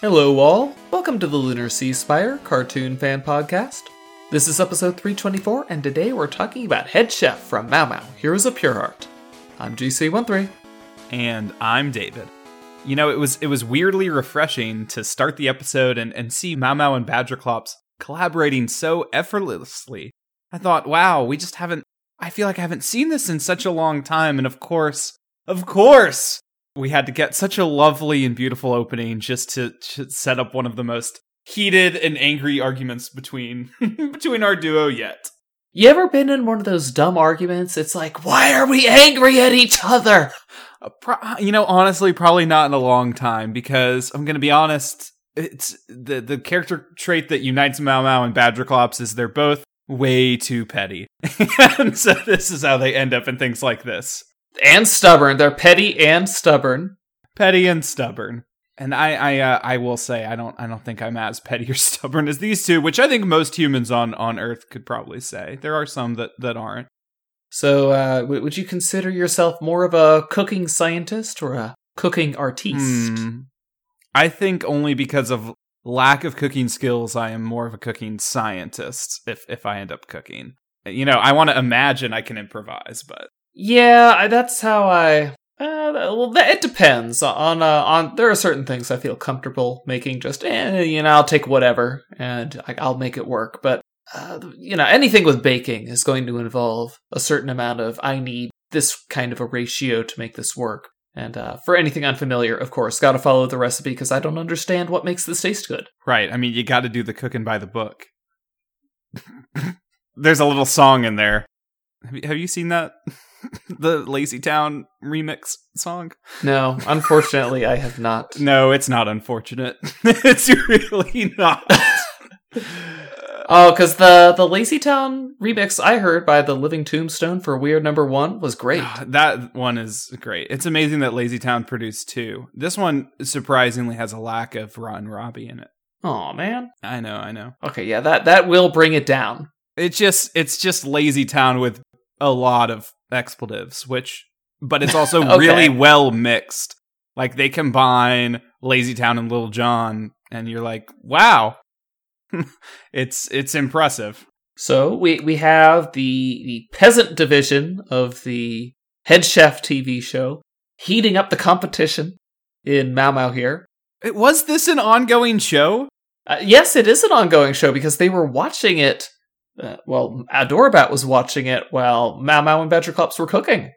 Hello, all. Welcome to the Lunar Sea Spire Cartoon Fan Podcast. This is episode 324, and today we're talking about Head Chef from Mao Mao, Heroes of Pure Heart. I'm GC13. and I'm David. You know, it was it was weirdly refreshing to start the episode and, and see Mao Mao and Badgerclops collaborating so effortlessly. I thought, wow, we just haven't I feel like I haven't seen this in such a long time, and of course, of course, we had to get such a lovely and beautiful opening just to, to set up one of the most heated and angry arguments between between our duo yet. You ever been in one of those dumb arguments? It's like, why are we angry at each other? Uh, pro- you know, honestly, probably not in a long time because I'm going to be honest. It's the the character trait that unites Mao Mao and Badgerclops is they're both way too petty, and so this is how they end up in things like this: And stubborn. They're petty and stubborn. petty and stubborn. And I, I, uh, I will say, I don't, I don't think I'm as petty or stubborn as these two, which I think most humans on on Earth could probably say. There are some that that aren't. So, uh, w- would you consider yourself more of a cooking scientist or a cooking artiste? Hmm. I think only because of lack of cooking skills, I am more of a cooking scientist. If if I end up cooking, you know, I want to imagine I can improvise, but Yeah, that's how I. Uh, well, it depends on uh, on. There are certain things I feel comfortable making. Just eh, you know, I'll take whatever and I, I'll make it work. But uh, you know, anything with baking is going to involve a certain amount of. I need this kind of a ratio to make this work. And uh, for anything unfamiliar, of course, got to follow the recipe because I don't understand what makes this taste good. right. I mean, you got to do the cooking by the book. There's a little song in there. Have you, have you seen that? the Lazy Town remix song? No, unfortunately, I have not. No, it's not unfortunate. it's really not. Oh, because the the Lazy Town remix I heard by the Living Tombstone for We Are Number One was great. Ah, that one is great. It's amazing that Lazy Town produced two. This one surprisingly has a lack of Ron Robbie in it. Oh man. I know, I know. Okay, yeah, that that will bring it down. It's just it's just Lazy Town with a lot of expletives, which but it's also Okay. really well mixed. Like they combine Lazy Town and Lil Jon and you're like, "Wow." it's it's impressive. So we we have the the peasant division of the Head Chef TV show heating up the competition in Mao Mao here. It, was this an ongoing show? Uh, yes, it is an ongoing show because they were watching it. Uh, well, Adorabat was watching it while Mao Mao and Badgerclops were cooking.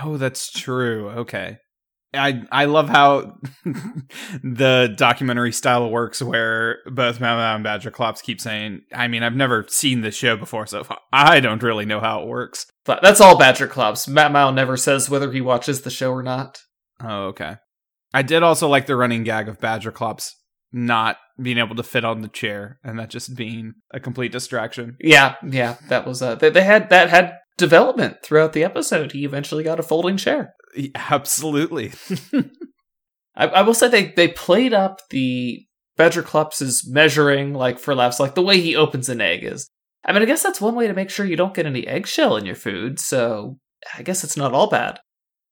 Oh, that's true. Okay. I I love how the documentary style works where both Mao Mao and Badgerclops keep saying, I mean, I've never seen this show before, so I don't really know how it works. But that's all Badgerclops. Mao Mao never says whether he watches the show or not. Oh, okay. I did also like the running gag of Badgerclops not being able to fit on the chair and that just being a complete distraction. Yeah, yeah, that was uh, they, they had that had development throughout the episode. He eventually got a folding chair. Absolutely. I, I will say they they played up the Badgerclops' measuring like for laughs, like the way he opens an egg is. I mean, I guess that's one way to make sure you don't get any eggshell in your food. So I guess it's not all bad.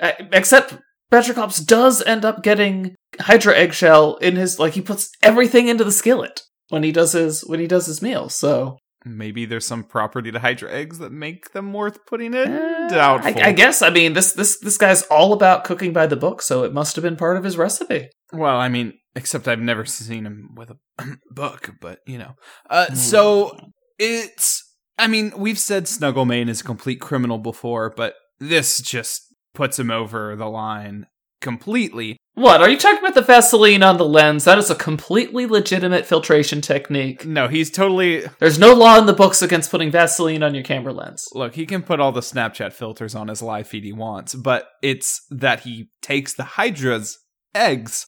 Uh, except Badgerclops does end up getting Hydra eggshell in his like he puts everything into the skillet when he does his when he does his meal. So Maybe there's some property to Hydra eggs that make them worth putting in. Uh, Doubtful. I, I guess. I mean, this this this guy's all about cooking by the book, so it must have been part of his recipe. Well, I mean, except I've never seen him with a book, but you know. Uh, so it's. I mean, we've said Snugglemane is a complete criminal before, but this just puts him over the line completely. What are you talking about? The Vaseline on the lens? That is a completely legitimate filtration technique. No, he's totally. There's no law in the books against putting Vaseline on your camera lens. Look, he can put all the Snapchat filters on his live feed he wants, but it's that he takes the Hydra's eggs.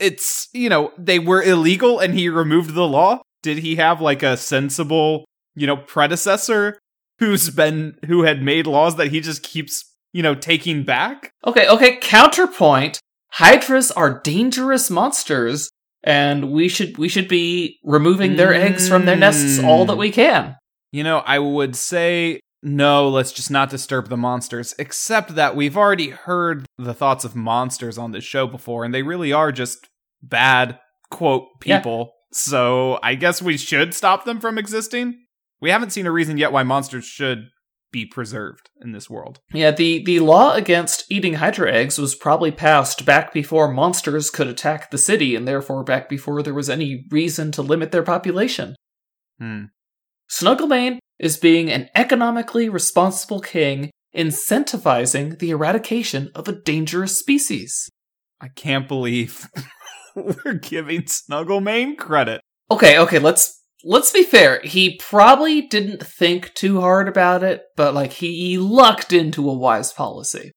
It's, you know, they were illegal and he removed the law. Did he have like a sensible, you know, predecessor who's been, who had made laws that he just keeps, you know, taking back? Okay, okay. Counterpoint: Hydras are dangerous monsters, and we should we should be removing their eggs from their nests all that mm. we can. You know, I would say no, let's just not disturb the monsters, except that we've already heard the thoughts of monsters on this show before, and they really are just bad quote Yeah. people. So I guess we should stop them from existing. We haven't seen a reason yet why monsters should be preserved in this world. Yeah, the, the law against eating Hydra eggs was probably passed back before monsters could attack the city, and therefore back before there was any reason to limit their population. Hmm. Snugglemane is being an economically responsible king, incentivizing the eradication of a dangerous species. I can't believe we're giving Snugglemane credit. Okay, okay, let's let's be fair. He probably didn't think too hard about it, but like he lucked into a wise policy.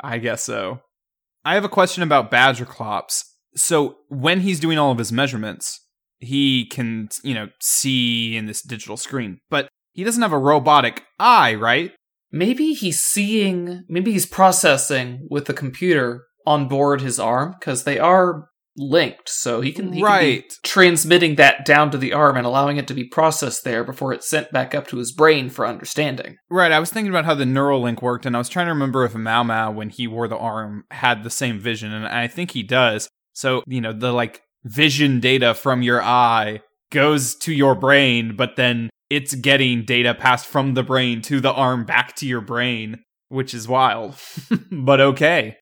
I guess so. I have a question about Badgerclops. So when he's doing all of his measurements, he can, you know, see in this digital screen, but he doesn't have a robotic eye, right? Maybe he's seeing, maybe he's processing with the computer on board his arm because they are linked, so he can, he can be Right. transmitting that down to the arm and allowing it to be processed there before it's sent back up to his brain for understanding. Right. I was thinking about how the neural link worked, and I was trying to remember if Mao Mao, when he wore the arm, had the same vision, and I think he does. So, you know, the like vision data from your eye goes to your brain, but then it's getting data passed from the brain to the arm back to your brain, which is wild. but okay.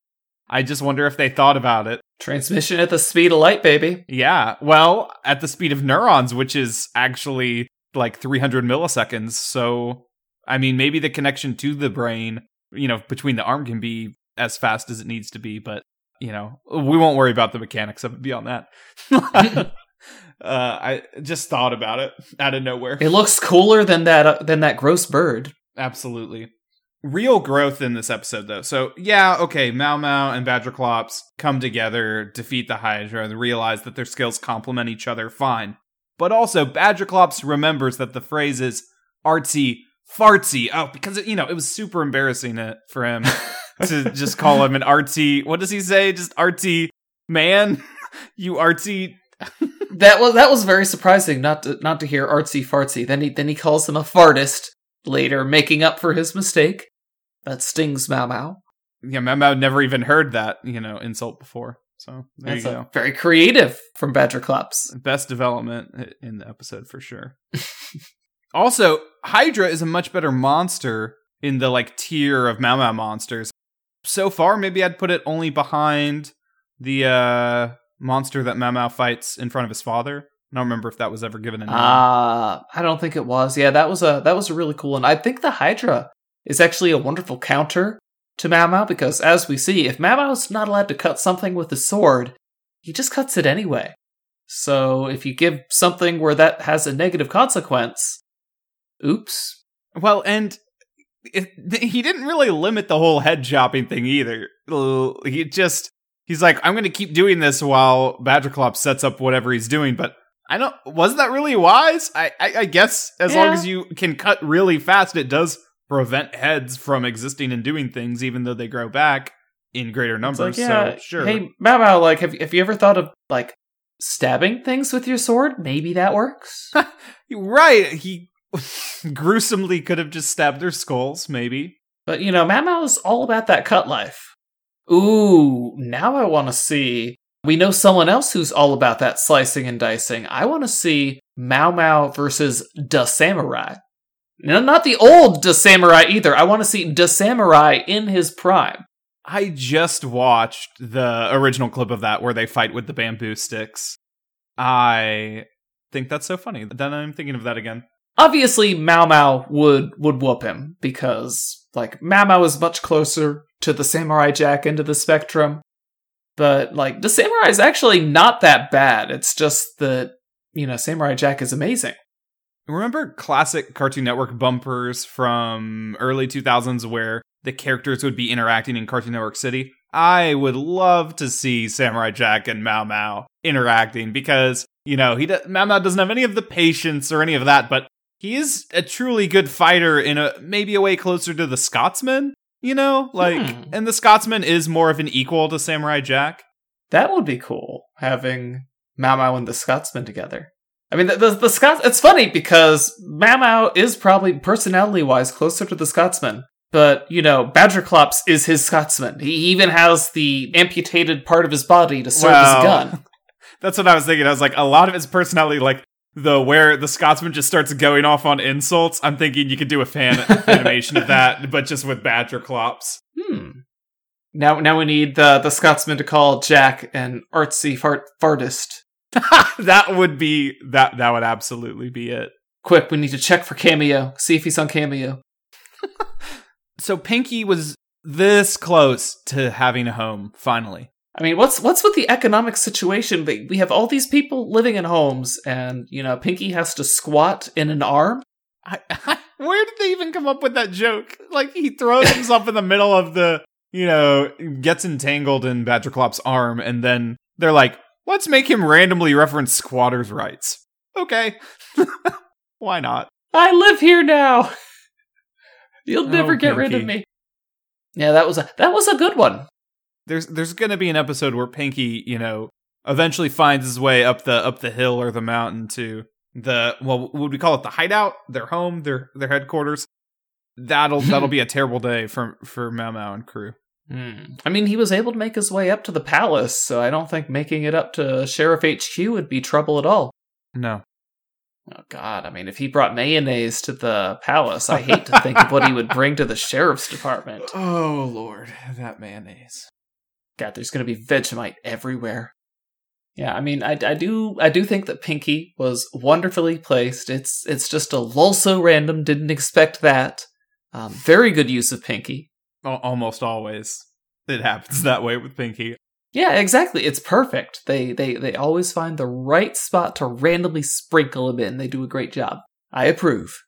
I just wonder if they thought about it. Transmission at the speed of light, baby. Yeah. Well, at the speed of neurons, which is actually like 300 milliseconds. So, I mean, maybe the connection to the brain, you know, between the arm can be as fast as it needs to be, but, you know, we won't worry about the mechanics of it beyond that. uh, I just thought about it out of nowhere. It looks cooler than that uh, than that gross bird. Absolutely. Real growth in this episode, though. So, yeah, okay, Mao Mao and Badgerclops come together, defeat the Hydra, and realize that their skills complement each other fine. But also, Badgerclops remembers that the phrase is artsy fartsy. Oh, because, it, you know, it was super embarrassing uh, for him to just call him an artsy, what does he say? Just artsy man? you artsy. That was that was very surprising not to not to hear artsy fartsy. Then he then he calls him a fartist later, making up for his mistake. That stings Mao Mao. Yeah, Mao Mao never even heard that, you know, insult before. So, there That's you go. very creative from Badgerclops. Best development in the episode for sure. also, Hydra is a much better monster in the like tier of Mao Mao monsters. So far, maybe I'd put it only behind the uh monster that Mao Mao fights in front of his father. I don't remember if that was ever given a name. Ah, I don't think it was. Yeah, that was a that was a really cool one. I think the Hydra is actually a wonderful counter to Mao Mao because, as we see, if Mao Mao's not allowed to cut something with a sword, he just cuts it anyway. So if you give something where that has a negative consequence, oops. Well, and it, he didn't really limit the whole head chopping thing either. He just he's like, I'm going to keep doing this while Badgerclop sets up whatever he's doing. But I don't. Was that really wise? I I, I guess as long as you can cut really fast, it does prevent heads from existing and doing things, even though they grow back in greater numbers. like, yeah, so sure. Hey, Mao Mao, like, have, have you ever thought of, like, stabbing things with your sword? Maybe that works. right. He gruesomely could have just stabbed their skulls. Maybe. But you know, Mao Mao's all about that cut life. Ooh, now I want to see. We know someone else who's all about that slicing and dicing. I want to see Mao Mao versus Da Samurai. No, not the old Da Samurai either. I want to see Da Samurai in his prime. I just watched the original clip of that where they fight with the bamboo sticks. I think that's so funny. Then I'm thinking of that again. Obviously, Mao Mao would would whoop him because like Mao Mao is much closer to the Samurai Jack end of the spectrum. But like the Samurai is actually not that bad. It's just that you know Samurai Jack is amazing. Remember classic Cartoon Network bumpers from early 2000s where the characters would be interacting in Cartoon Network City? I would love to see Samurai Jack and Mao Mao interacting because, you know, he do- Mao Mao doesn't have any of the patience or any of that, but he is a truly good fighter in a maybe a way closer to the Scotsman, you know? Like Hmm. and the Scotsman is more of an equal to Samurai Jack. That would be cool having Mao Mao and the Scotsman together. I mean, the the, the Scots. It's funny because Mao Mao is probably personality wise closer to the Scotsman. But, you know, Badgerclops is his Scotsman. He even has the amputated part of his body to serve as a gun. That's what I was thinking. I was like, a lot of his personality, like the where the Scotsman just starts going off on insults. I'm thinking you could do a fan animation of that, but just with Badgerclops. Hmm. Now, now we need the the Scotsman to call Jack an artsy fart fartist. that would be that. That would absolutely be it. Quick, we need to check for cameo. See if he's on cameo. so Pinky was this close to having a home finally. I mean, what's what's with the economic situation? We have all these people living in homes, and you know, Pinky has to squat in an arm. I, I, where did they even come up with that joke? Like he throws himself in the middle of the, you know, gets entangled in Badgerclop's arm, and then they're like, "Let's make him randomly reference squatters' rights." Okay, why not? I live here now. You'll oh, never oh, get Pinky. rid of me. Yeah, that was a that was a good one there's there's going to be an episode where Pinky, you know, eventually finds his way up the up the hill or the mountain to the well, would we call it the hideout, their home, their their headquarters. That'll that'll be a terrible day for for Mao Mao and crew. Hmm. I mean, he was able to make his way up to the palace, so I don't think making it up to Sheriff HQ would be trouble at all. No. Oh God! I mean, if he brought mayonnaise to the palace, I hate to think of what he would bring to the sheriff's department. Oh Lord, that mayonnaise. God, there's going to be Vegemite everywhere. Yeah, I mean, I, I do I do think that Pinky was wonderfully placed. It's it's just a lull so random. Didn't expect that. Um, very good use of Pinky. Almost always, it happens that way with Pinky. Yeah, exactly. It's perfect. They they they always find the right spot to randomly sprinkle him in. They do a great job. I approve.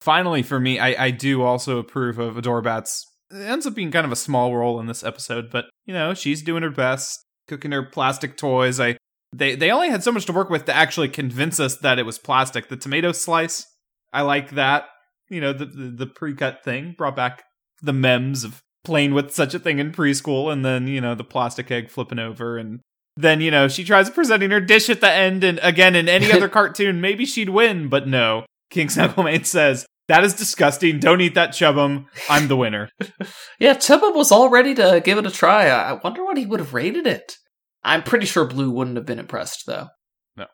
Finally, for me, I, I do also approve of Adorabat's it ends up being kind of a small role in this episode, but you know, she's doing her best, cooking her plastic toys. I they they only had so much to work with to actually convince us that it was plastic. The tomato slice, I like that. You know, the the, the pre-cut thing brought back the memes of playing with such a thing in preschool, and then you know the plastic egg flipping over, and then you know she tries presenting her dish at the end, and again in any other cartoon maybe she'd win, but no. King Snugglemane says, that is disgusting. Don't eat that Chubbum. I'm the winner. yeah, Chubbum was all ready to give it a try. I wonder what he would have rated it. I'm pretty sure Blue wouldn't have been impressed, though. No.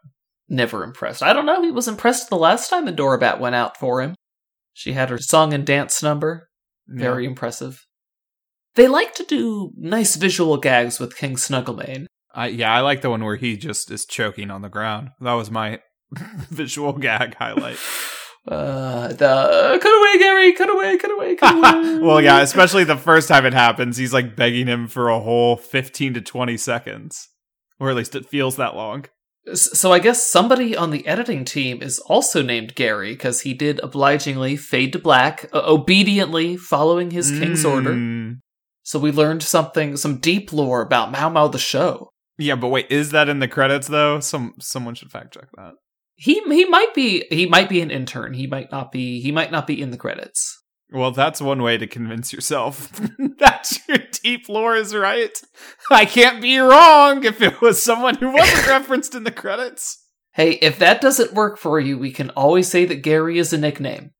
Never impressed. I don't know. He was impressed the last time Adorabat went out for him. She had her song and dance number. Very yeah. impressive. They like to do nice visual gags with King Snugglemane. I, yeah, I like the one where he just is choking on the ground. That was my visual gag highlight. Uh, the cut away, Gary, cut away, cut away, cut away. well, yeah, especially the first time it happens, he's like begging him for a whole 15 to 20 seconds. Or at least it feels that long. So I guess somebody on the editing team is also named Gary because he did obligingly fade to black, uh, obediently following his king's mm. order. So we learned something, some deep lore about Mao Mao the show. Yeah, but wait, is that in the credits though? Some someone should fact check that. He he might be he might be an intern. He might not be he might not be in the credits. Well, that's one way to convince yourself that your deep lore is right. I can't be wrong if it was someone who wasn't referenced in the credits. Hey, if that doesn't work for you, we can always say that Gary is a nickname.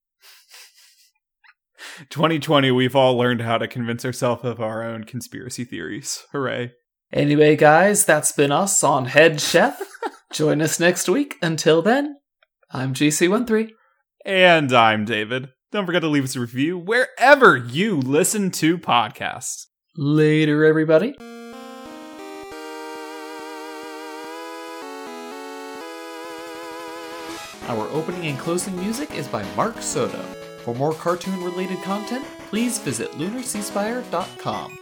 2020, we've all learned how to convince ourselves of our own conspiracy theories. Hooray. Anyway, guys, that's been us on Head Chef. Join us next week. Until then, I'm GC13. And I'm David. Don't forget to leave us a review wherever you listen to podcasts. Later, everybody. Our opening and closing music is by Mark Soto. For more cartoon related content, please visit lunarseaspire.com.